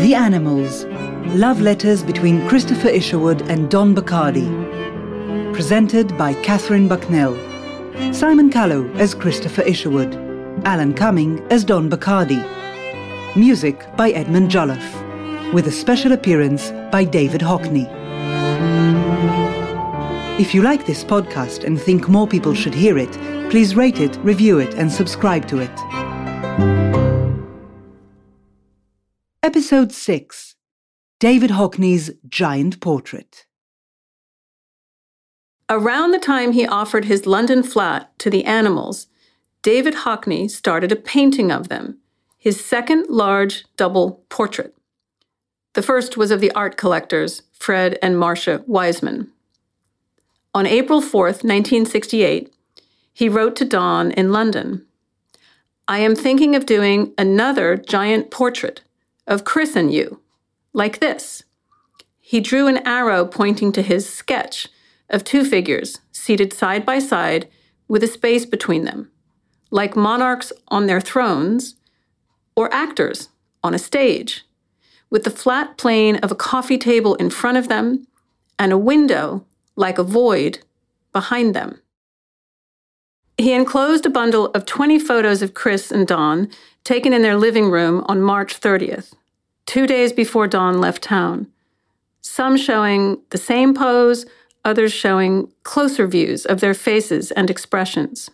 The Animals Love Letters between Christopher Isherwood and Don Bachardy. Presented by Katherine Bucknell. Simon Callow as Christopher Isherwood. Alan Cumming as Don Bachardy. Music by Edmund Jolliffe. With a special appearance by David Hockney. If you like this podcast and think more people should hear it, please rate it, review it, and subscribe to it. Episode 6 David Hockney's Giant Portrait. Around the time he offered his London flat to the animals, David Hockney started a painting of them, his second large double portrait. The first was of the art collectors, Fred and Marcia Weisman. On April 4th, 1968, he wrote to Don in London I am thinking of doing another giant portrait of Chris and you, like this. He drew an arrow pointing to his sketch of two figures seated side by side with a space between them, like monarchs on their thrones or actors on a stage, with the flat plane of a coffee table in front of them and a window, like a void, behind them. He enclosed a bundle of 20 photos of Chris and Don taken in their living room on March 30th two days before Don left town. Some showing the same pose, others showing closer views of their faces and expressions.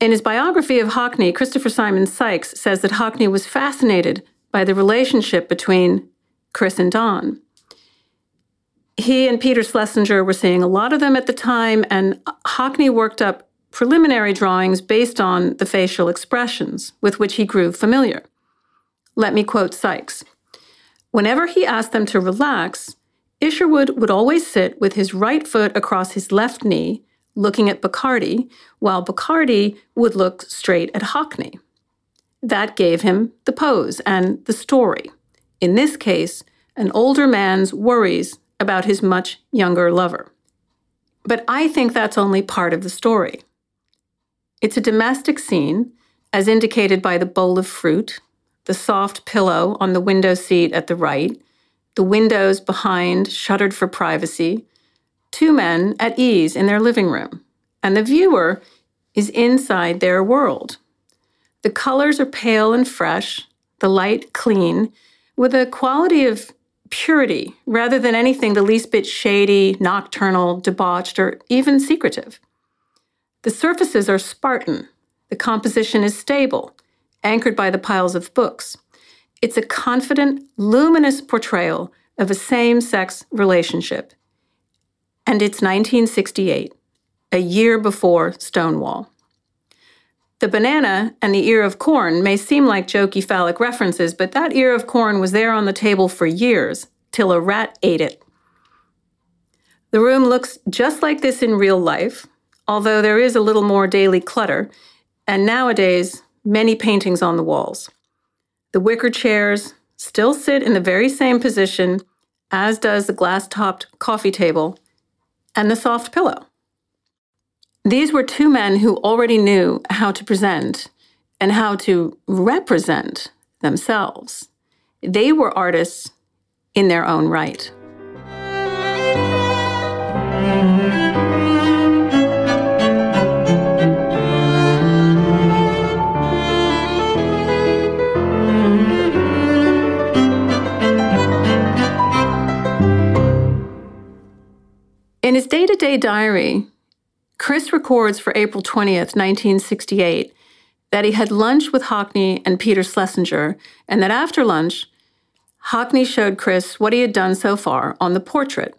In his biography of Hockney, Christopher Simon Sykes says that Hockney was fascinated by the relationship between Chris and Don. He and Peter Schlesinger were seeing a lot of them at the time, and Hockney worked up preliminary drawings based on the facial expressions with which he grew familiar. Let me quote Sykes. Whenever he asked them to relax, Isherwood would always sit with his right foot across his left knee, looking at Bachardy, while Bachardy would look straight at Hockney. That gave him the pose and the story. In this case, an older man's worries about his much younger lover. But I think that's only part of the story. It's a domestic scene, as indicated by the bowl of fruit the soft pillow on the window seat at the right, the windows behind shuttered for privacy, two men at ease in their living room, and the viewer is inside their world. The colors are pale and fresh, the light clean, with a quality of purity rather than anything the least bit shady, nocturnal, debauched, or even secretive. The surfaces are Spartan. The composition is stable anchored by the piles of books. It's a confident, luminous portrayal of a same sex relationship. And it's 1968, a year before Stonewall. The banana and the ear of corn may seem like jokey phallic references, but that ear of corn was there on the table for years, till a rat ate it. The room looks just like this in real life, although there is a little more daily clutter, and nowadays many paintings on the walls. The wicker chairs still sit in the very same position, as does the glass topped coffee table and the soft pillow. These were two men who already knew how to present and how to represent themselves. They were artists in their own right. In his day to day diary, Chris records for April 20th, 1968, that he had lunch with Hockney and Peter Schlesinger, and that after lunch, Hockney showed Chris what he had done so far on the portrait.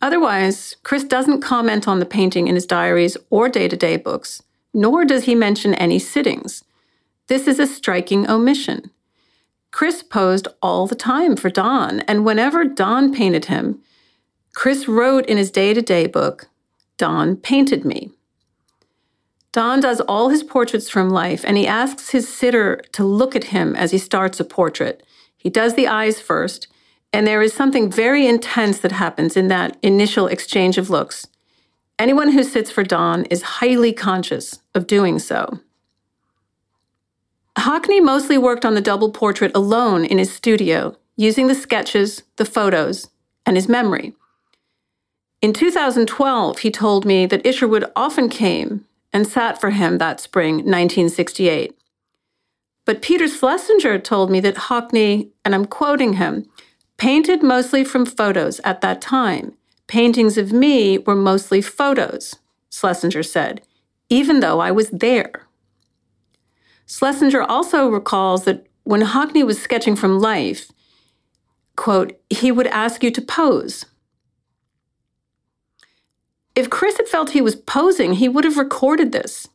Otherwise, Chris doesn't comment on the painting in his diaries or day to day books, nor does he mention any sittings. This is a striking omission. Chris posed all the time for Don, and whenever Don painted him, Chris wrote in his day to day book, Don painted me. Don does all his portraits from life, and he asks his sitter to look at him as he starts a portrait. He does the eyes first, and there is something very intense that happens in that initial exchange of looks. Anyone who sits for Don is highly conscious of doing so. Hockney mostly worked on the double portrait alone in his studio, using the sketches, the photos, and his memory. In 2012, he told me that Isherwood often came and sat for him that spring, 1968. But Peter Schlesinger told me that Hockney, and I'm quoting him, painted mostly from photos at that time. Paintings of me were mostly photos, Schlesinger said, even though I was there. Schlesinger also recalls that when Hockney was sketching from life, quote, he would ask you to pose. If Chris had felt he was posing, he would have recorded this.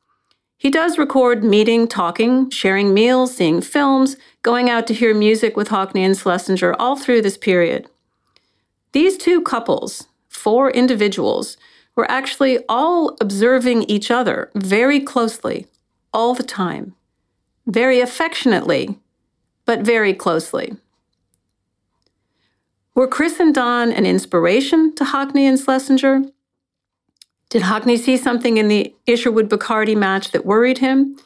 He does record meeting, talking, sharing meals, seeing films, going out to hear music with Hockney and Schlesinger all through this period. These two couples, four individuals, were actually all observing each other very closely, all the time, very affectionately, but very closely. Were Chris and Don an inspiration to Hockney and Schlesinger? Did Hockney see something in the Isherwood Bachardy match that worried him?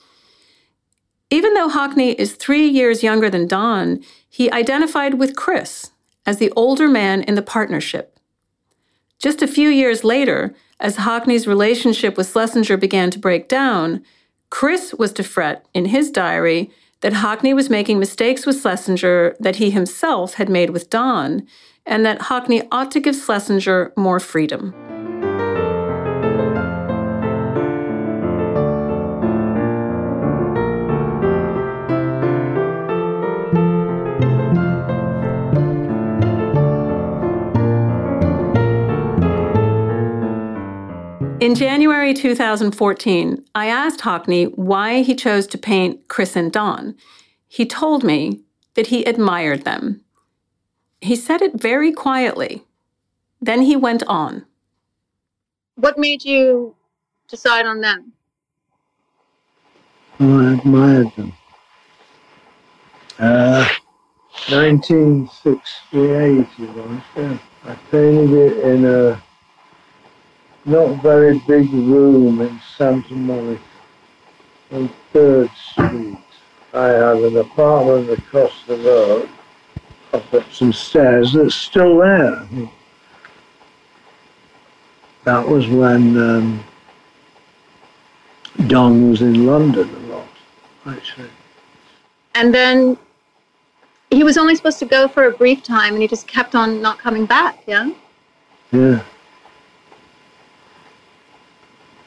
Even though Hockney is three years younger than Don, he identified with Chris as the older man in the partnership. Just a few years later, as Hockney's relationship with Schlesinger began to break down, Chris was to fret in his diary that Hockney was making mistakes with Schlesinger that he himself had made with Don, and that Hockney ought to give Schlesinger more freedom. In January 2014, I asked Hockney why he chose to paint Chris and Don. He told me that he admired them. He said it very quietly. Then he went on. What made you decide on them? Oh, I admired them. Uh, 1968 it was, yeah. I painted it in a not very big room in Santa Monica on 3rd Street. I have an apartment across the road, up up some stairs that's still there. That was when um, Don was in London a lot, actually. And then he was only supposed to go for a brief time and he just kept on not coming back, yeah? Yeah.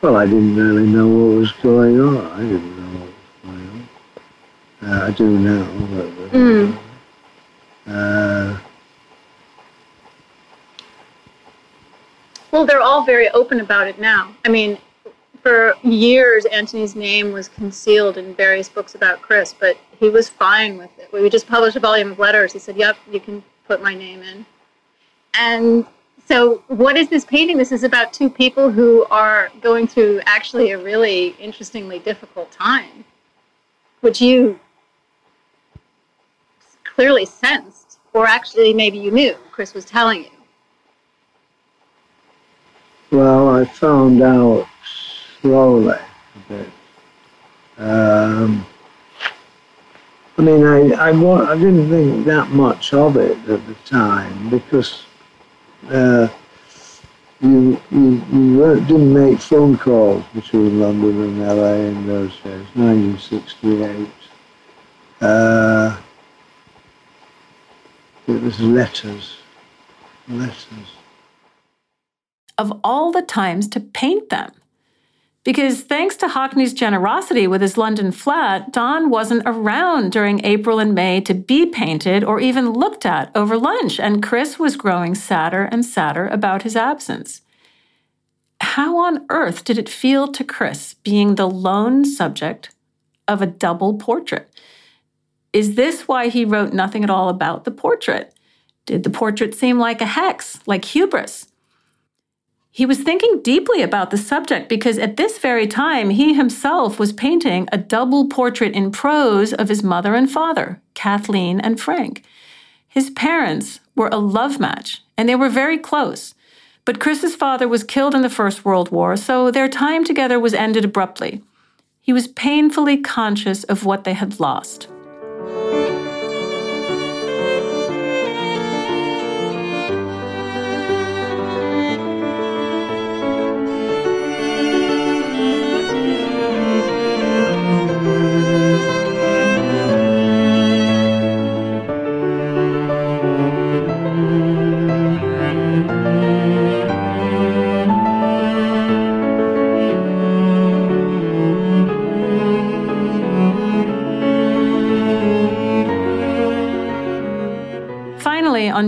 Well, I didn't really know what was going on. I didn't know what was going on. Uh, I do now. But, Mm. uh, Well, they're all very open about it now. I mean, for years, Anthony's name was concealed in various books about Chris, but he was fine with it. We just published a volume of letters. He said, Yep, you can put my name in. And so, what is this painting? This is about two people who are going through actually a really interestingly difficult time, which you clearly sensed, or actually maybe you knew Chris was telling you. well, I found out slowly bit. Um, I mean, I, I, I didn't think that much of it at the time because uh, you, you, you didn't make phone calls between London and LA in those days, 1968. Uh, it was letters, letters. Of all the times to paint them. Because thanks to Hockney's generosity with his London flat, Don wasn't around during April and May to be painted or even looked at over lunch, and Chris was growing sadder and sadder about his absence. How on earth did it feel to Chris being the lone subject of a double portrait? Is this why he wrote nothing at all about the portrait? Did the portrait seem like a hex, like hubris? He was thinking deeply about the subject because at this very time he himself was painting a double portrait in prose of his mother and father, Kathleen and Frank. His parents were a love match and they were very close. But Chris's father was killed in the First World War, so their time together was ended abruptly. he was painfully conscious of what they had lost.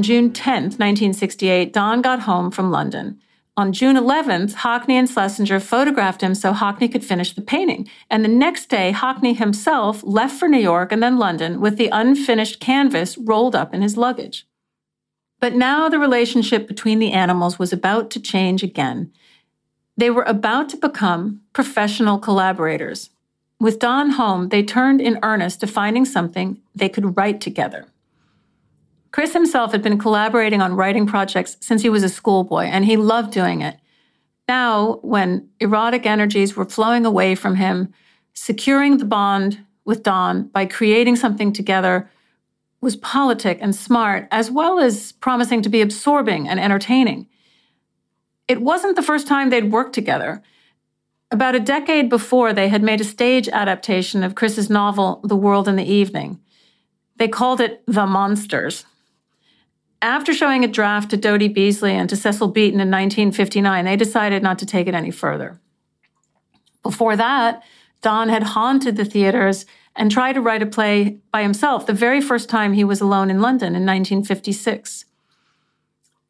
On June 10, 1968, Don got home from London. On June 11th, Hockney and Schlesinger photographed him so Hockney could finish the painting. And the next day, Hockney himself left for New York and then London with the unfinished canvas rolled up in his luggage. But now the relationship between the animals was about to change again. They were about to become professional collaborators. With Don home, they turned in earnest to finding something they could write together. Chris himself had been collaborating on writing projects since he was a schoolboy, and he loved doing it. Now, when erotic energies were flowing away from him, securing the bond with Don by creating something together was politic and smart, as well as promising to be absorbing and entertaining. It wasn't the first time they'd worked together. About a decade before, they had made a stage adaptation of Chris's novel, The World in the Evening. They called it The Monsters. After showing a draft to Dodie Beesley and to Cecil Beaton in 1959, they decided not to take it any further. Before that, Don had haunted the theaters and tried to write a play by himself the very first time he was alone in London in 1956.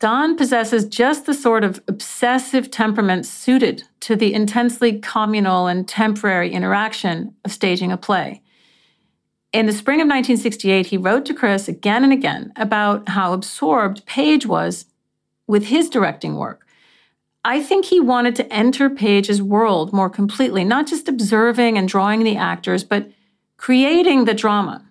Don possesses just the sort of obsessive temperament suited to the intensely communal and temporary interaction of staging a play. In the spring of 1968, he wrote to Chris again and again about how absorbed Page was with his directing work. I think he wanted to enter Page's world more completely, not just observing and drawing the actors, but creating the drama.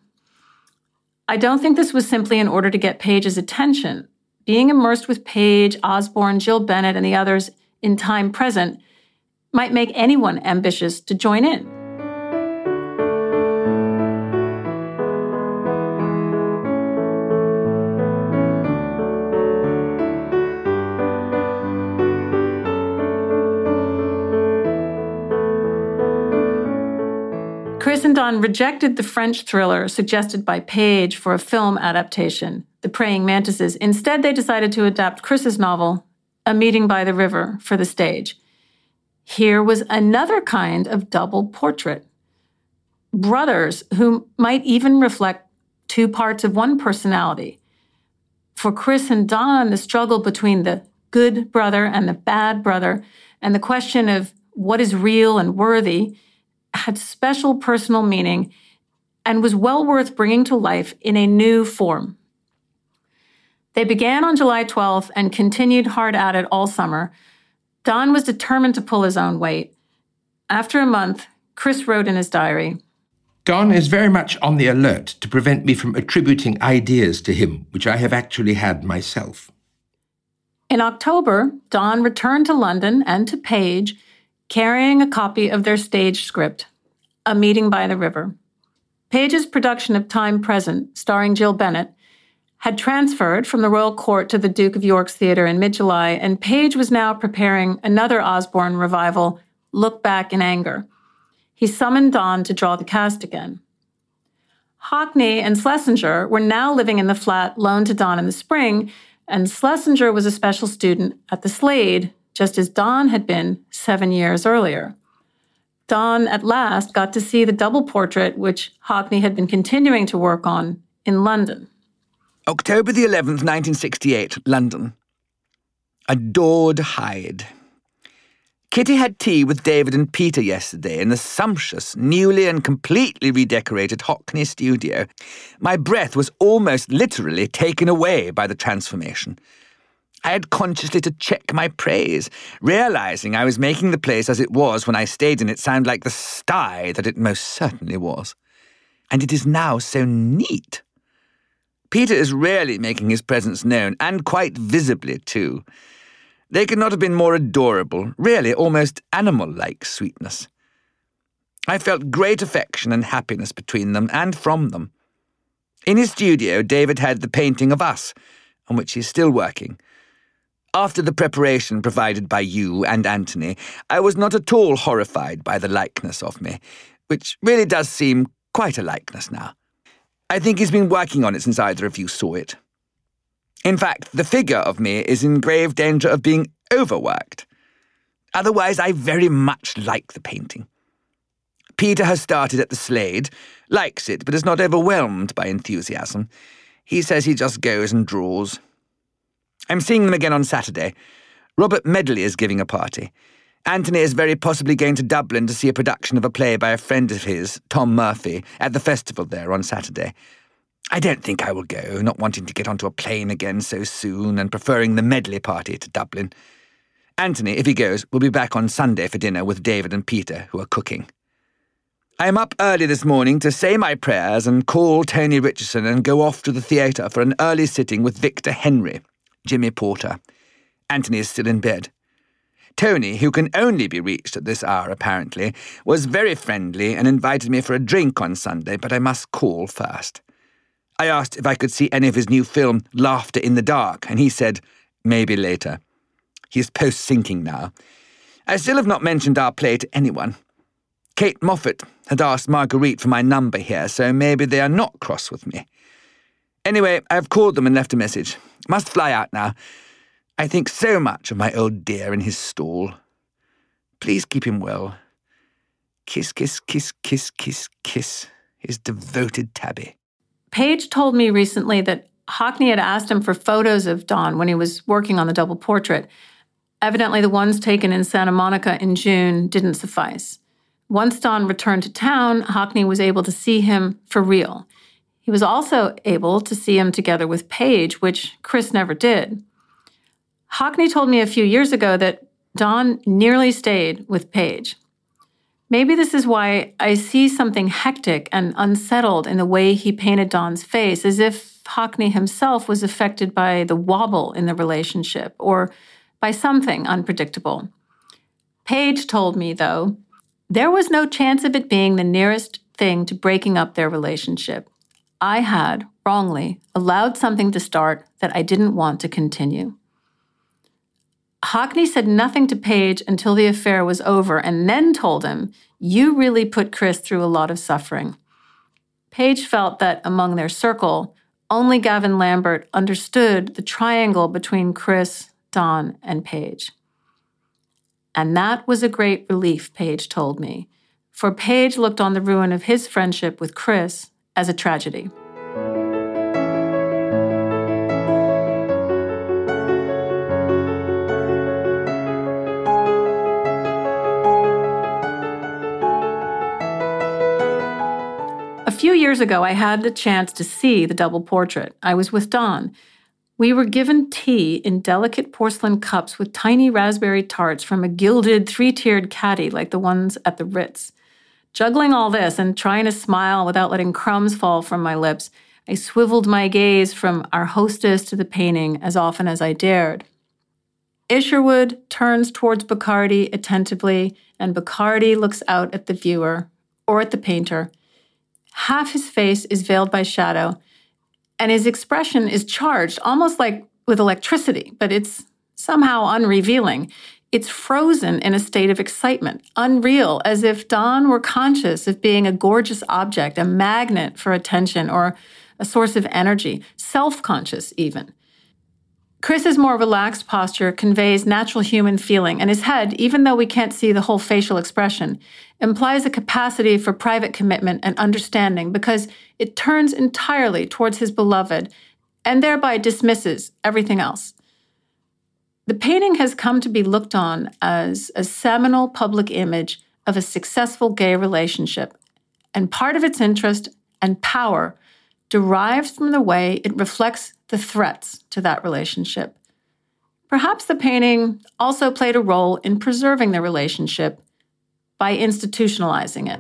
I don't think this was simply in order to get Page's attention. Being immersed with Page, Osborne, Jill Bennett, and the others in time present might make anyone ambitious to join in. Don rejected the French thriller suggested by Page for a film adaptation, The Praying Mantises. Instead, they decided to adapt Chris's novel, A Meeting by the River, for the stage. Here was another kind of double portrait. Brothers who might even reflect two parts of one personality. For Chris and Don, the struggle between the good brother and the bad brother, and the question of what is real and worthy had special personal meaning and was well worth bringing to life in a new form. They began on July 12th and continued hard at it all summer. Don was determined to pull his own weight. After a month, Chris wrote in his diary Don is very much on the alert to prevent me from attributing ideas to him which I have actually had myself. In October, Don returned to London and to Page carrying a copy of their stage script, A Meeting by the River. Page's production of Time Present, starring Jill Bennett, had transferred from the Royal Court to the Duke of York's Theatre in mid July, and Page was now preparing another Osborne revival, Look Back in Anger. He summoned Don to draw the cast again. Hockney and Schlesinger were now living in the flat loaned to Don in the spring, and Schlesinger was a special student at the Slade just as Don had been seven years earlier. Don at last got to see the double portrait which Hockney had been continuing to work on in London. October the 11th, 1968, London. Adored Hyde. Kitty had tea with David and Peter yesterday in the sumptuous, newly and completely redecorated Hockney studio. My breath was almost literally taken away by the transformation. I had consciously to check my praise, realizing I was making the place as it was when I stayed in it sound like the sty that it most certainly was. And it is now so neat. Peter is rarely making his presence known, and quite visibly, too. They could not have been more adorable, really almost animal like sweetness. I felt great affection and happiness between them and from them. In his studio, David had the painting of us, on which he's still working. After the preparation provided by you and Anthony, I was not at all horrified by the likeness of me, which really does seem quite a likeness now. I think he's been working on it since either of you saw it. In fact, the figure of me is in grave danger of being overworked. Otherwise, I very much like the painting. Peter has started at the Slade, likes it, but is not overwhelmed by enthusiasm. He says he just goes and draws. I'm seeing them again on Saturday. Robert Medley is giving a party. Anthony is very possibly going to Dublin to see a production of a play by a friend of his, Tom Murphy, at the festival there on Saturday. I don't think I will go, not wanting to get onto a plane again so soon and preferring the Medley party to Dublin. Anthony, if he goes, will be back on Sunday for dinner with David and Peter, who are cooking. I am up early this morning to say my prayers and call Tony Richardson and go off to the theatre for an early sitting with Victor Henry, Jimmy Porter. Anthony is still in bed. Tony, who can only be reached at this hour apparently, was very friendly and invited me for a drink on Sunday, but I must call first. I asked if I could see any of his new film, Laughter in the Dark, and he said, maybe later. He is post synching now. I still have not mentioned our play to anyone. Kate Moffat had asked Marguerite for my number here, so maybe they are not cross with me. Anyway, I have called them and left a message. Must fly out now. I think so much of my old dear in his stall. Please keep him well. Kiss, kiss, kiss, kiss, kiss, kiss, his devoted Tabby. Page told me recently that Hockney had asked him for photos of Don when he was working on the double portrait. Evidently, the ones taken in Santa Monica in June didn't suffice. Once Don returned to town, Hockney was able to see him for real. He was also able to see him together with Page, which Chris never did. Hockney told me a few years ago that Don nearly stayed with Page. Maybe this is why I see something hectic and unsettled in the way he painted Don's face, as if Hockney himself was affected by the wobble in the relationship or by something unpredictable. Page told me, though, there was no chance of it being the nearest thing to breaking up their relationship. I had, wrongly, allowed something to start that I didn't want to continue. Hockney said nothing to Page until the affair was over and then told him, You really put Chris through a lot of suffering. Page felt that among their circle, only Gavin Lambert understood the triangle between Chris, Don, and Page. And that was a great relief, Page told me, for Page looked on the ruin of his friendship with Chris as a tragedy. A few years ago, I had the chance to see the double portrait. I was with Don. We were given tea in delicate porcelain cups with tiny raspberry tarts from a gilded three tiered caddy like the ones at the Ritz. Juggling all this and trying to smile without letting crumbs fall from my lips, I swiveled my gaze from our hostess to the painting as often as I dared. Isherwood turns towards Bachardy attentively, and Bachardy looks out at the viewer, or at the painter, half his face is veiled by shadow, and his expression is charged, almost like with electricity, but it's somehow unrevealing. It's frozen in a state of excitement, unreal, as if Don were conscious of being a gorgeous object, a magnet for attention, or a source of energy, self conscious even. Chris's more relaxed posture conveys natural human feeling, and his head, even though we can't see the whole facial expression, implies a capacity for private commitment and understanding because it turns entirely towards his beloved and thereby dismisses everything else. The painting has come to be looked on as a seminal public image of a successful gay relationship, and part of its interest and power derives from the way it reflects the threats to that relationship. Perhaps the painting also played a role in preserving the relationship by institutionalizing it.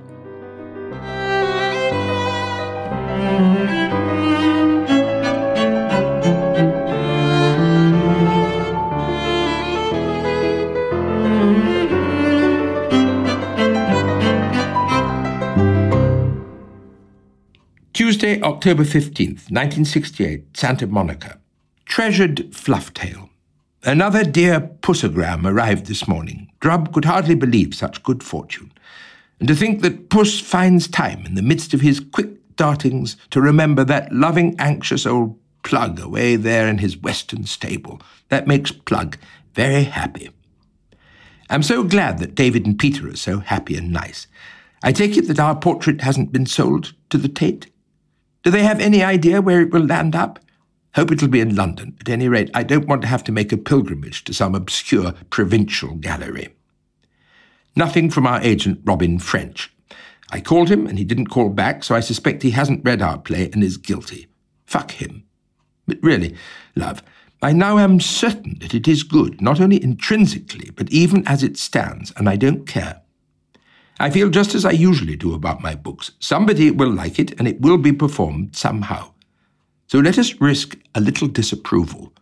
Tuesday, October 15th, 1968, Santa Monica. Treasured Flufftail. Another dear pussogram arrived this morning. Drub could hardly believe such good fortune. And to think that Puss finds time in the midst of his quick dartings to remember that loving, anxious old Plug away there in his western stable. That makes Plug very happy. I'm so glad that David and Peter are so happy and nice. I take it that our portrait hasn't been sold to the Tate? Do they have any idea where it will land up? Hope it'll be in London. At any rate, I don't want to have to make a pilgrimage to some obscure provincial gallery. Nothing from our agent, Robin French. I called him and he didn't call back, so I suspect he hasn't read our play and is guilty. Fuck him. But really, love, I now am certain that it is good, not only intrinsically, but even as it stands, and I don't care. I feel just as I usually do about my books. Somebody will like it, and it will be performed somehow. So let us risk a little disapproval.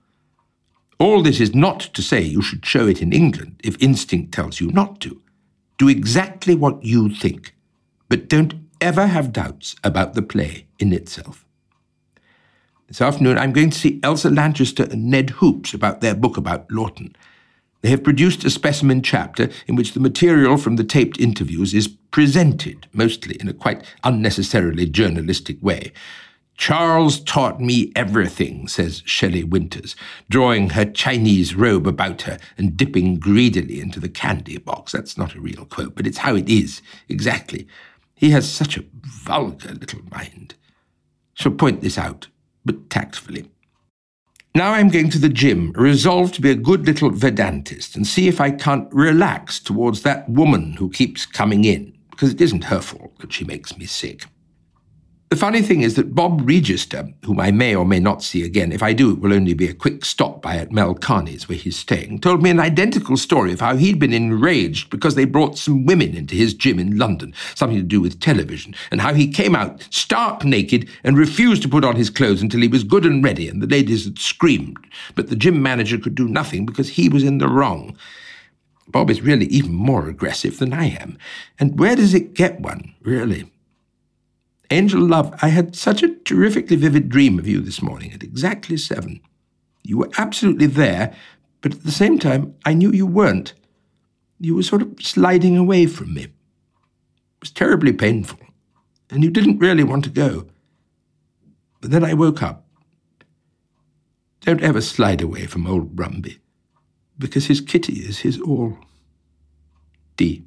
All this is not to say you should show it in England if instinct tells you not to. Do exactly what you think, but don't ever have doubts about the play in itself. This afternoon, I'm going to see Elsa Lanchester and Ned Hoops about their book about Laughton. They have produced a specimen chapter in which the material from the taped interviews is presented, mostly in a quite unnecessarily journalistic way. Charles taught me everything, says Shelley Winters, drawing her Chinese robe about her and dipping greedily into the candy box. That's not a real quote, but it's how it is, exactly. He has such a vulgar little mind. Shall point this out but tactfully. Now I'm going to the gym, resolved to be a good little Vedantist and see if I can't relax towards that woman who keeps coming in, because it isn't her fault that she makes me sick. The funny thing is that Bob Register, whom I may or may not see again, if I do, it will only be a quick stop by at Mel Carney's, where he's staying, told me an identical story of how he'd been enraged because they brought some women into his gym in London, something to do with television, and how he came out stark naked and refused to put on his clothes until he was good and ready, and the ladies had screamed, but the gym manager could do nothing because he was in the wrong. Bob is really even more aggressive than I am. And where does it get one, really? Angel Love, I had such a terrifically vivid dream of you this morning at exactly seven. You were absolutely there, but at the same time, I knew you weren't. You were sort of sliding away from me. It was terribly painful, and you didn't really want to go. But then I woke up. Don't ever slide away from old Brumby, because his kitty is his all. D.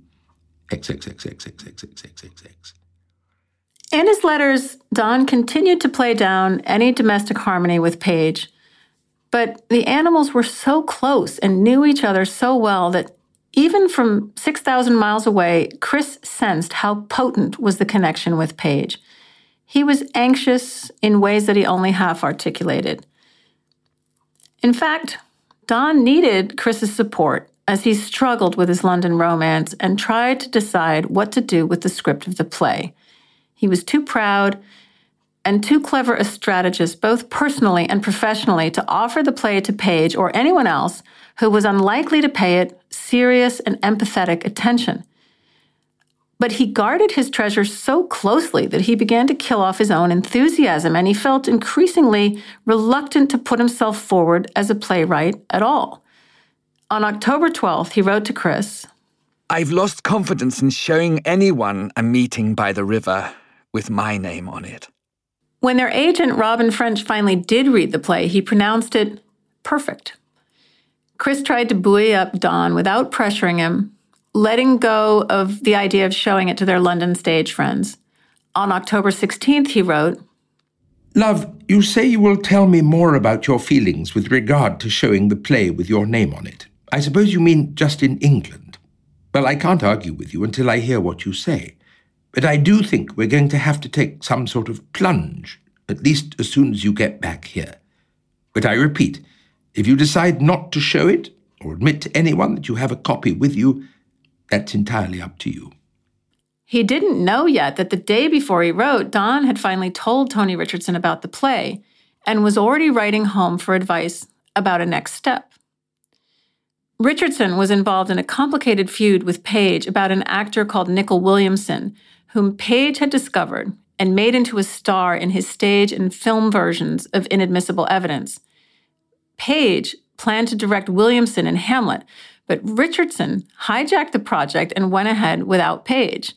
In his letters, Don continued to play down any domestic harmony with Page. But the animals were so close and knew each other so well that even from 6,000 miles away, Chris sensed how potent was the connection with Page. He was anxious in ways that he only half articulated. In fact, Don needed Chris's support as he struggled with his London romance and tried to decide what to do with the script of the play. He was too proud and too clever a strategist, both personally and professionally, to offer the play to Page or anyone else who was unlikely to pay it serious and empathetic attention. But he guarded his treasure so closely that he began to kill off his own enthusiasm, and he felt increasingly reluctant to put himself forward as a playwright at all. On October 12th, he wrote to Chris I've lost confidence in showing anyone a meeting by the river with my name on it. When their agent, Robin French, finally did read the play, he pronounced it perfect. Chris tried to buoy up Don without pressuring him, letting go of the idea of showing it to their London stage friends. On October 16th, he wrote Love, you say you will tell me more about your feelings with regard to showing the play with your name on it. I suppose you mean just in England. Well, I can't argue with you until I hear what you say. But I do think we're going to have to take some sort of plunge, at least as soon as you get back here. But I repeat, if you decide not to show it, or admit to anyone that you have a copy with you, that's entirely up to you. He didn't know yet that the day before he wrote, Don had finally told Tony Richardson about the play and was already writing home for advice about a next step. Richardson was involved in a complicated feud with Page about an actor called Nicol Williamson, whom Page had discovered and made into a star in his stage and film versions of Inadmissible Evidence. Page planned to direct Williamson in Hamlet, but Richardson hijacked the project and went ahead without Page.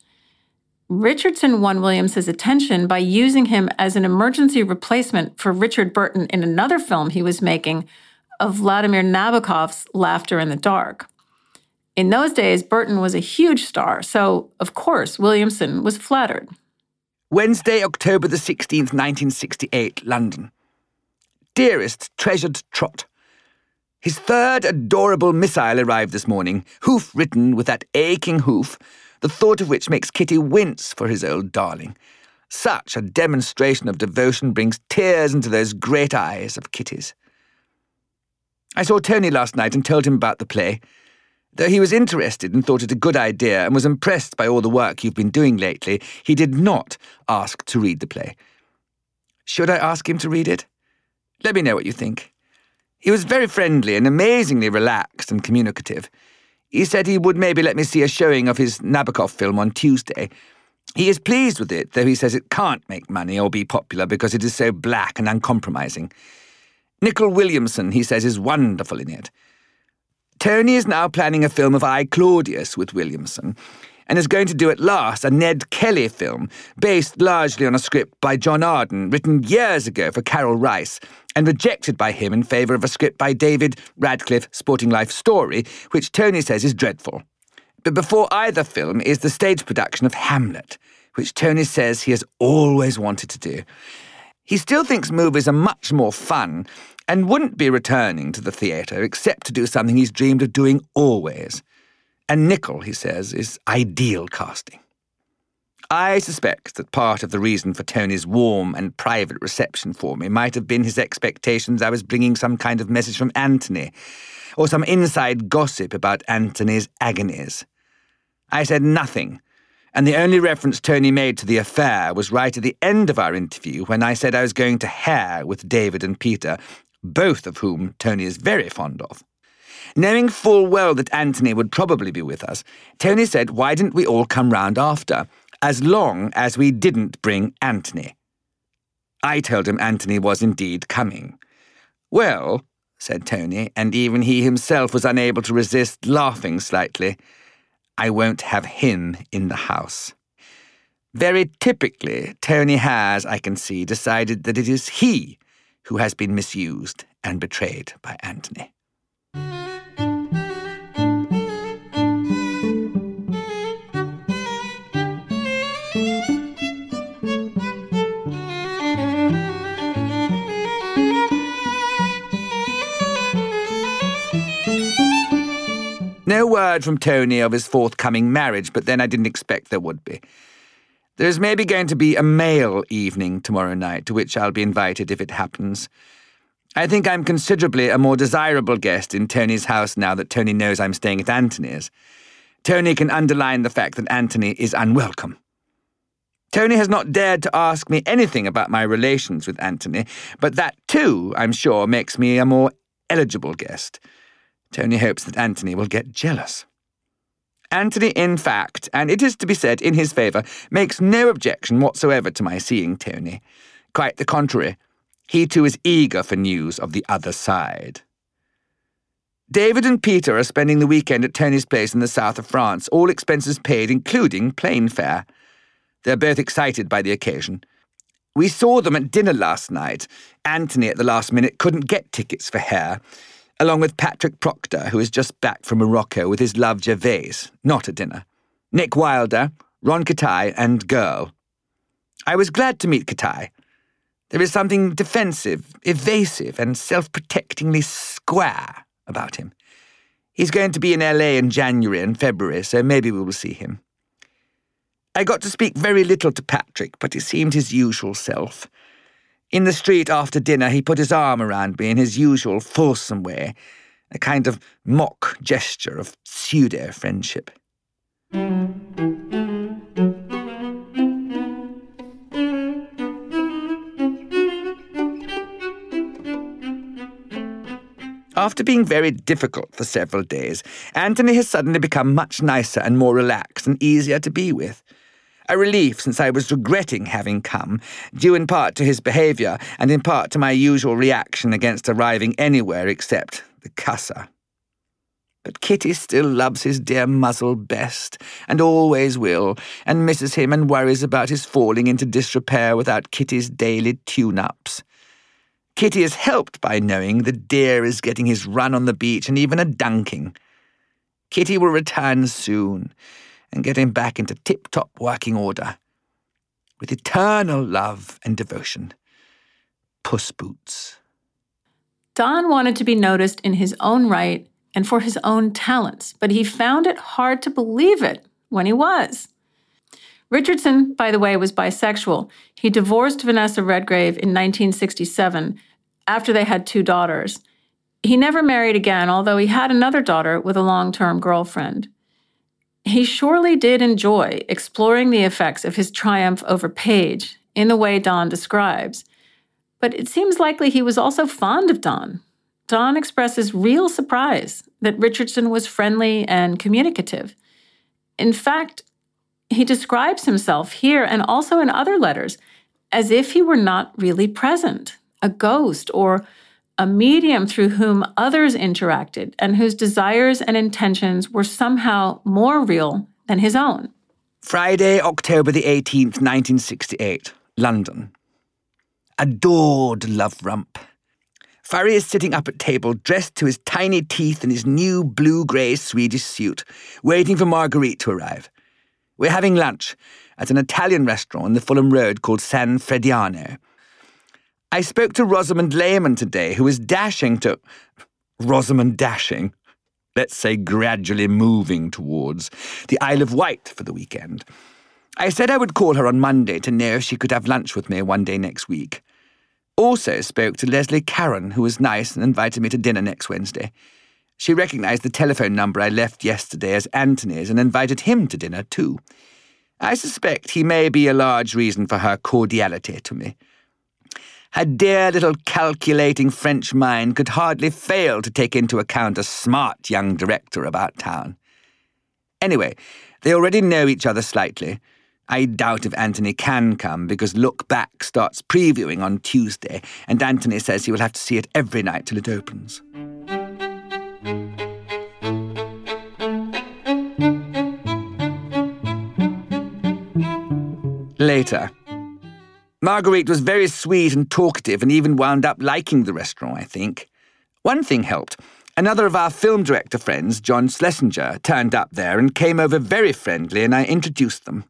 Richardson won Williams's attention by using him as an emergency replacement for Richard Burton in another film he was making of Vladimir Nabokov's Laughter in the Dark. In those days, Burton was a huge star, so of course Williamson was flattered. Wednesday, October the 16th, 1968, London. Dearest, treasured Trot. His third adorable missile arrived this morning, hoof written with that aching hoof, the thought of which makes Kitty wince for his old darling. Such a demonstration of devotion brings tears into those great eyes of Kitty's. I saw Tony last night and told him about the play. Though he was interested and thought it a good idea and was impressed by all the work you've been doing lately, he did not ask to read the play. Should I ask him to read it? Let me know what you think. He was very friendly and amazingly relaxed and communicative. He said he would maybe let me see a showing of his Nabokov film on Tuesday. He is pleased with it, though he says it can't make money or be popular because it is so black and uncompromising. Nicol Williamson, he says, is wonderful in it. Tony is now planning a film of I, Claudius with Williamson, and is going to do at last a Ned Kelly film based largely on a script by John Arden, written years ago for Karel Reisz and rejected by him in favour of a script by David Radcliffe Sporting Life Story, which Tony says is dreadful. But before either film is the stage production of Hamlet, which Tony says he has always wanted to do. He still thinks movies are much more fun and wouldn't be returning to the theatre except to do something he's dreamed of doing always. And Nicol, he says, is ideal casting. I suspect that part of the reason for Tony's warm and private reception for me might have been his expectations I was bringing some kind of message from Anthony, or some inside gossip about Anthony's agonies. I said nothing, and the only reference Tony made to the affair was right at the end of our interview when I said I was going to Hair with David and Peter both of whom Tony is very fond of. Knowing full well that Anthony would probably be with us, Tony said, Why didn't we all come round after, as long as we didn't bring Anthony? I told him Anthony was indeed coming. Well, said Tony, and even he himself was unable to resist laughing slightly, I won't have him in the house. Very typically, Tony has, I can see, decided that it is he who has been misused and betrayed by Anthony. No word from Tony of his forthcoming marriage, but then I didn't expect there would be. There's maybe going to be a male evening tomorrow night, to which I'll be invited if it happens. I think I'm considerably a more desirable guest in Tony's house now that Tony knows I'm staying at Anthony's. Tony can underline the fact that Anthony is unwelcome. Tony has not dared to ask me anything about my relations with Anthony, but that too, I'm sure, makes me a more eligible guest. Tony hopes that Anthony will get jealous. Anthony, in fact, and it is to be said in his favour, makes no objection whatsoever to my seeing Tony. Quite the contrary. He too is eager for news of the other side. David and Peter are spending the weekend at Tony's place in the south of France, all expenses paid, including plane fare. They're both excited by the occasion. We saw them at dinner last night. Anthony, at the last minute, couldn't get tickets for Hair along with Patrick Procktor, who is just back from Morocco with his love Gervase, not at dinner, Nick Wilder, Ron Kitaj, and Girl. I was glad to meet Kitaj. There is something defensive, evasive, and self protectingly square about him. He's going to be in LA in January and February, so maybe we will see him. I got to speak very little to Patrick, but he seemed his usual self. In the street after dinner, he put his arm around me in his usual fulsome way, a kind of mock gesture of pseudo friendship. After being very difficult for several days, Anthony has suddenly become much nicer and more relaxed and easier to be with. A relief since I was regretting having come, due in part to his behaviour and in part to my usual reaction against arriving anywhere except the Casa. But Kitty still loves his dear muzzle best, and always will, and misses him and worries about his falling into disrepair without Kitty's daily tune-ups. Kitty is helped by knowing the dear is getting his run on the beach and even a dunking. Kitty will return soon and get him back into tip-top working order. With eternal love and devotion. Puss Boots. Don wanted to be noticed in his own right and for his own talents, but he found it hard to believe it when he was. Richardson, by the way, was bisexual. He divorced Vanessa Redgrave in 1967 after they had two daughters. He never married again, although he had another daughter with a long term girlfriend. He surely did enjoy exploring the effects of his triumph over Page in the way Don describes, but it seems likely he was also fond of Don, Don expresses real surprise that Richardson was friendly and communicative. In fact, he describes himself here and also in other letters as if he were not really present, a ghost or a medium through whom others interacted and whose desires and intentions were somehow more real than his own. Friday, October the 18th, 1968, London. Adored Love Rump. Furry is sitting up at table, dressed to his tiny teeth in his new blue-grey Swedish suit, waiting for Marguerite to arrive. We're having lunch at an Italian restaurant in the Fulham Road called San Frediano. I spoke to Rosamond Lehmann today, who is dashing to... Rosamond dashing? Let's say gradually moving towards the Isle of Wight for the weekend. I said I would call her on Monday to know if she could have lunch with me one day next week. Also spoke to Leslie Caron, who was nice and invited me to dinner next Wednesday. She recognized the telephone number I left yesterday as Anthony's and invited him to dinner, too. I suspect he may be a large reason for her cordiality to me. Her dear little calculating French mind could hardly fail to take into account a smart young director about town. Anyway, they already know each other slightly, I doubt if Anthony can come because Look Back starts previewing on Tuesday, and Anthony says he will have to see it every night till it opens. Later. Marguerite was very sweet and talkative and even wound up liking the restaurant, I think. One thing helped. Another of our film director friends, John Schlesinger, turned up there and came over very friendly, and I introduced them.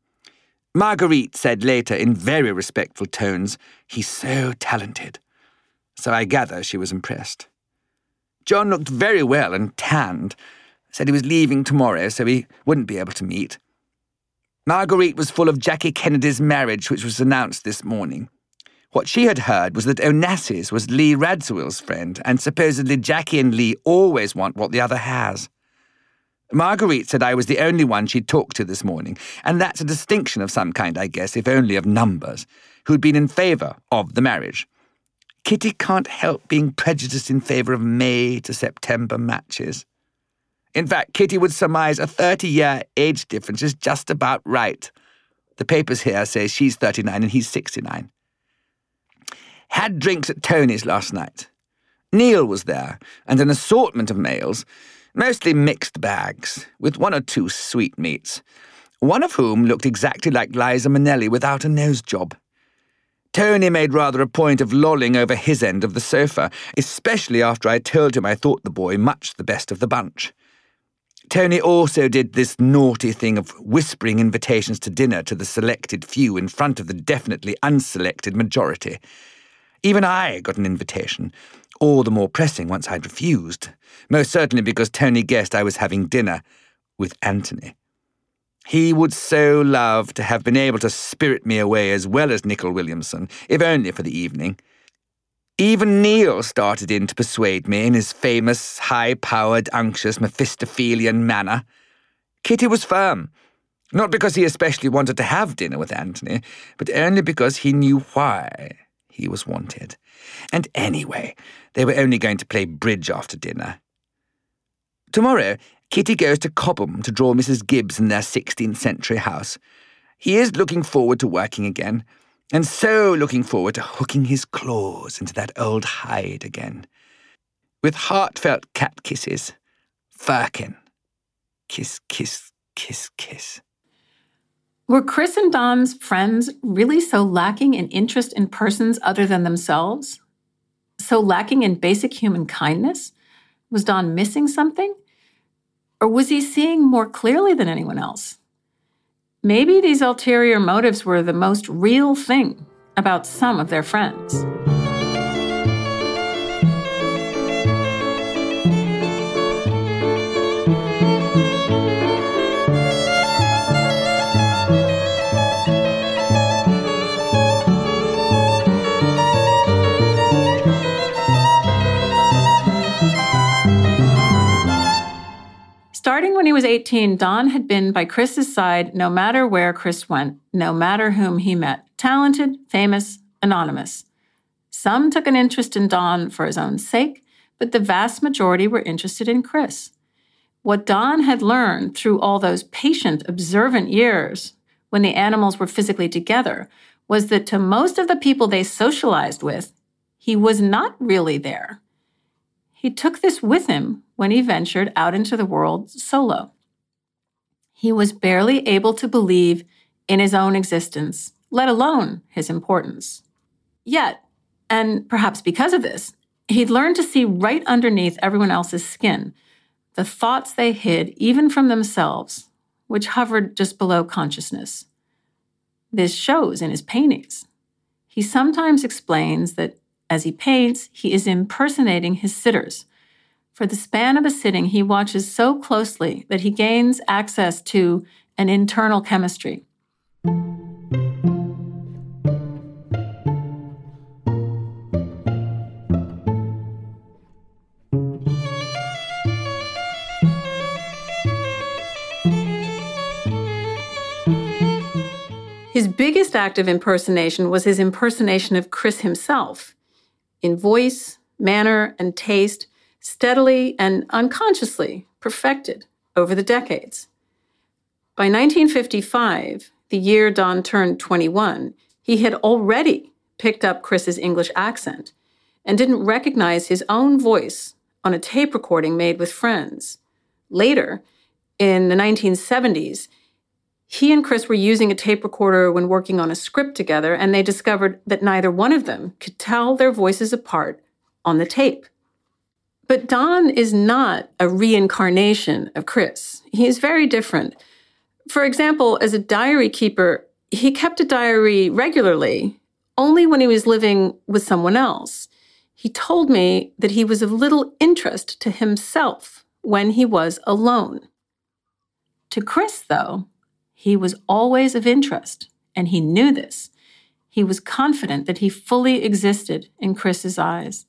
Marguerite said later in very respectful tones, He's so talented. So I gather she was impressed. John looked very well and tanned, said he was leaving tomorrow, so he wouldn't be able to meet. Marguerite was full of Jackie Kennedy's marriage, which was announced this morning. What she had heard was that Onassis was Lee Radziwill's friend, and supposedly Jackie and Lee always want what the other has. Marguerite said I was the only one she'd talked to this morning, and that's a distinction of some kind, I guess, if only of numbers, who'd been in favour of the marriage. Kitty can't help being prejudiced in favour of May to September matches. In fact, Kitty would surmise a 30 year age difference is just about right. The papers here say she's 39 and he's 69. Had drinks at Tony's last night. Neil was there, and an assortment of males, Mostly mixed bags, with one or two sweetmeats, one of whom looked exactly like Liza Minnelli without a nose job. Tony made rather a point of lolling over his end of the sofa, especially after I told him I thought the boy much the best of the bunch. Tony also did this naughty thing of whispering invitations to dinner to the selected few in front of the definitely unselected majority. Even I got an invitation, all the more pressing once I'd refused, most certainly because Tony guessed I was having dinner with Anthony. He would so love to have been able to spirit me away as well as Nicol Williamson, if only for the evening. Even Neil started in to persuade me in his famous, high powered, anxious, Mephistophelian manner. Kitty was firm, not because he especially wanted to have dinner with Anthony, but only because he knew why he was wanted. And anyway, they were only going to play bridge after dinner. Tomorrow, Kitty goes to Cobham to draw Mrs. Gibbs in their 16th century house. He is looking forward to working again, and so looking forward to hooking his claws into that old hide again. With heartfelt cat kisses, Firkin. Kiss, kiss, kiss, kiss. Were Chris and Don's friends really so lacking in interest in persons other than themselves? So lacking in basic human kindness? Was Don missing something? Or was he seeing more clearly than anyone else? Maybe these ulterior motives were the most real thing about some of their friends. Was 18, Don had been by Chris's side no matter where Chris went, no matter whom he met talented, famous, anonymous. Some took an interest in Don for his own sake, but the vast majority were interested in Chris. What Don had learned through all those patient, observant years when the animals were physically together was that to most of the people they socialized with, he was not really there. He took this with him when he ventured out into the world solo. He was barely able to believe in his own existence, let alone his importance. Yet, and perhaps because of this, he'd learned to see right underneath everyone else's skin the thoughts they hid even from themselves, which hovered just below consciousness. This shows in his paintings. He sometimes explains that as he paints, he is impersonating his sitters. For the span of a sitting, he watches so closely that he gains access to an internal chemistry. His biggest act of impersonation was his impersonation of Chris himself in voice, manner, and taste, steadily and unconsciously perfected over the decades. By 1955, the year Don turned 21, he had already picked up Chris's English accent and didn't recognize his own voice on a tape recording made with friends. Later, in the 1970s, he and Chris were using a tape recorder when working on a script together, and they discovered that neither one of them could tell their voices apart on the tape. But Don is not a reincarnation of Chris. He is very different. For example, as a diary keeper, he kept a diary regularly, only when he was living with someone else. He told me that he was of little interest to himself when he was alone. To Chris, though, he was always of interest, and he knew this. He was confident that he fully existed in Chris's eyes.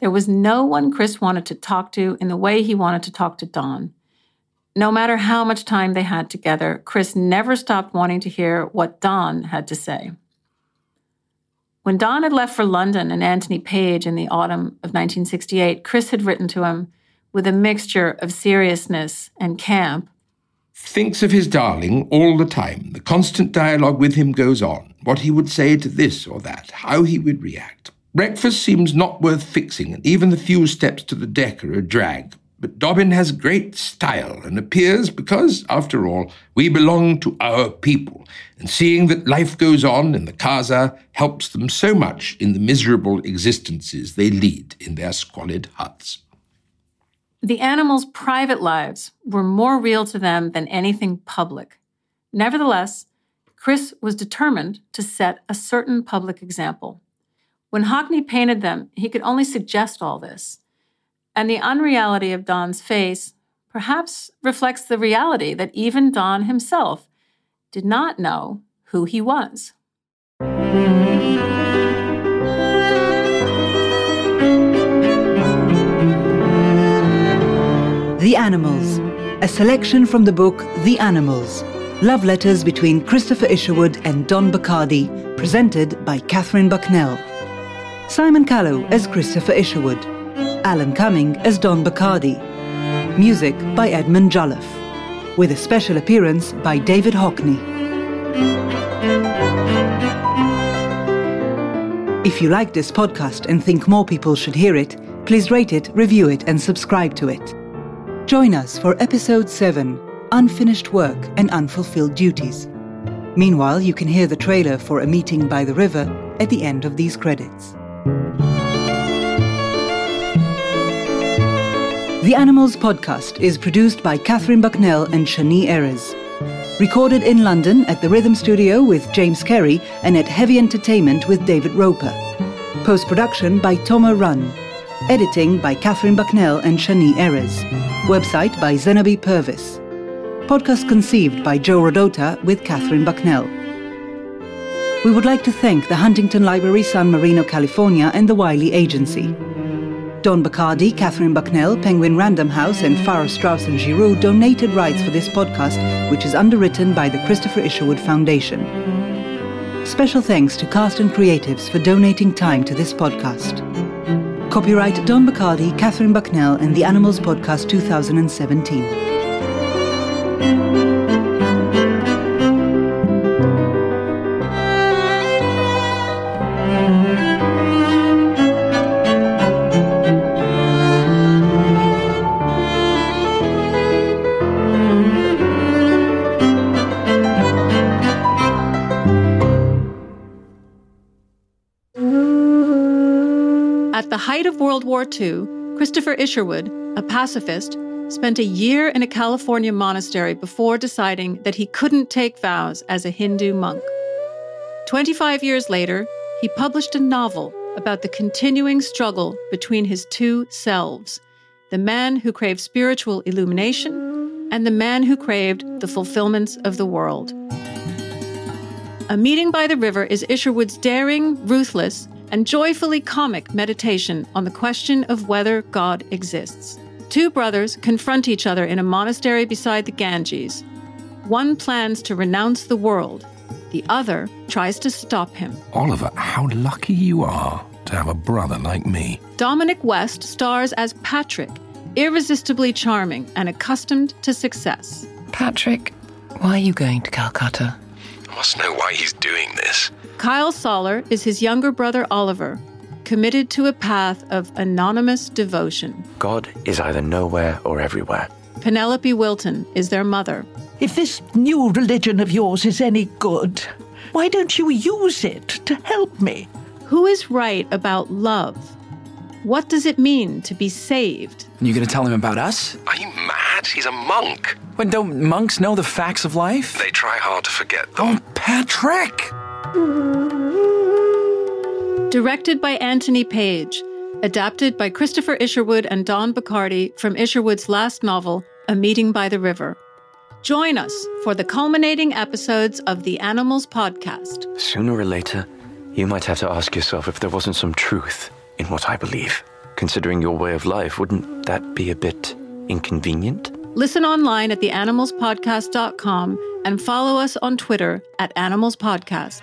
There was no one Chris wanted to talk to in the way he wanted to talk to Don. No matter how much time they had together, Chris never stopped wanting to hear what Don had to say. When Don had left for London and Anthony Page in the autumn of 1968, Chris had written to him with a mixture of seriousness and camp thinks of his darling all the time. The constant dialogue with him goes on. What he would say to this or that, how he would react. Breakfast seems not worth fixing, and even the few steps to the deck are a drag. But Dobbin has great style and appears because, after all, we belong to our people, and seeing that life goes on in the Casa helps them so much in the miserable existences they lead in their squalid huts. The animals' private lives were more real to them than anything public. Nevertheless, Chris was determined to set a certain public example. When Hockney painted them, he could only suggest all this. And the unreality of Don's face perhaps reflects the reality that even Don himself did not know who he was. The Animals, a selection from the book The Animals Love Letters between Christopher Isherwood and Don Bachardy, presented by Katherine Bucknell. Simon Callow as Christopher Isherwood, Alan Cumming as Don Bachardy. Music by Edmund Jolliffe, with a special appearance by David Hockney. If you like this podcast and think more people should hear it, please rate it, review it, and subscribe to it. Join us for episode 7 Unfinished Work and Unfulfilled Duties. Meanwhile, you can hear the trailer for A Meeting by the River at the end of these credits. The Animals podcast is produced by Katherine Bucknell and Shani Erez. Recorded in London at the Rhythm Studio with James Carey and at Heavy Entertainment with David Roper. Post production by Toma Run. Editing by Katherine Bucknell and Shani Erez. Website by Zenobi Purvis. Podcast conceived by Joe Rodota with Katherine Bucknell. We would like to thank the Huntington Library San Marino, California and the Wylie Agency. Don Bachardy, Katherine Bucknell, Penguin Random House, and Farrar Straus and Giroux donated rights for this podcast, which is underwritten by the Christopher Isherwood Foundation. Special thanks to cast and creatives for donating time to this podcast. Copyright Don Bachardy, Katherine Bucknell, and the Animals Podcast 2017. World War II, Christopher Isherwood, a pacifist, spent a year in a California monastery before deciding that he couldn't take vows as a Hindu monk. 25 years later, he published a novel about the continuing struggle between his two selves the man who craved spiritual illumination and the man who craved the fulfillments of the world. A Meeting by the River is Isherwood's daring, ruthless, and joyfully comic meditation on the question of whether God exists. Two brothers confront each other in a monastery beside the Ganges. One plans to renounce the world, the other tries to stop him. Oliver, how lucky you are to have a brother like me. Dominic West stars as Patrick, irresistibly charming and accustomed to success. Patrick, why are you going to Calcutta? I must know why he's doing this. Kyle Soller is his younger brother Oliver, committed to a path of anonymous devotion. God is either nowhere or everywhere. Penelope Wilton is their mother. If this new religion of yours is any good, why don't you use it to help me? Who is right about love? What does it mean to be saved? And you gonna tell him about us? Are you mad? He's a monk. When don't monks know the facts of life? They try hard to forget them. Oh, Patrick! Directed by Anthony Page, adapted by Christopher Isherwood and Don Bachardy from Isherwood's last novel, A Meeting by the River. Join us for the culminating episodes of the Animals Podcast. Sooner or later, you might have to ask yourself if there wasn't some truth in what I believe. Considering your way of life, wouldn't that be a bit inconvenient? Listen online at theanimalspodcast.com and follow us on Twitter at Animals Podcast.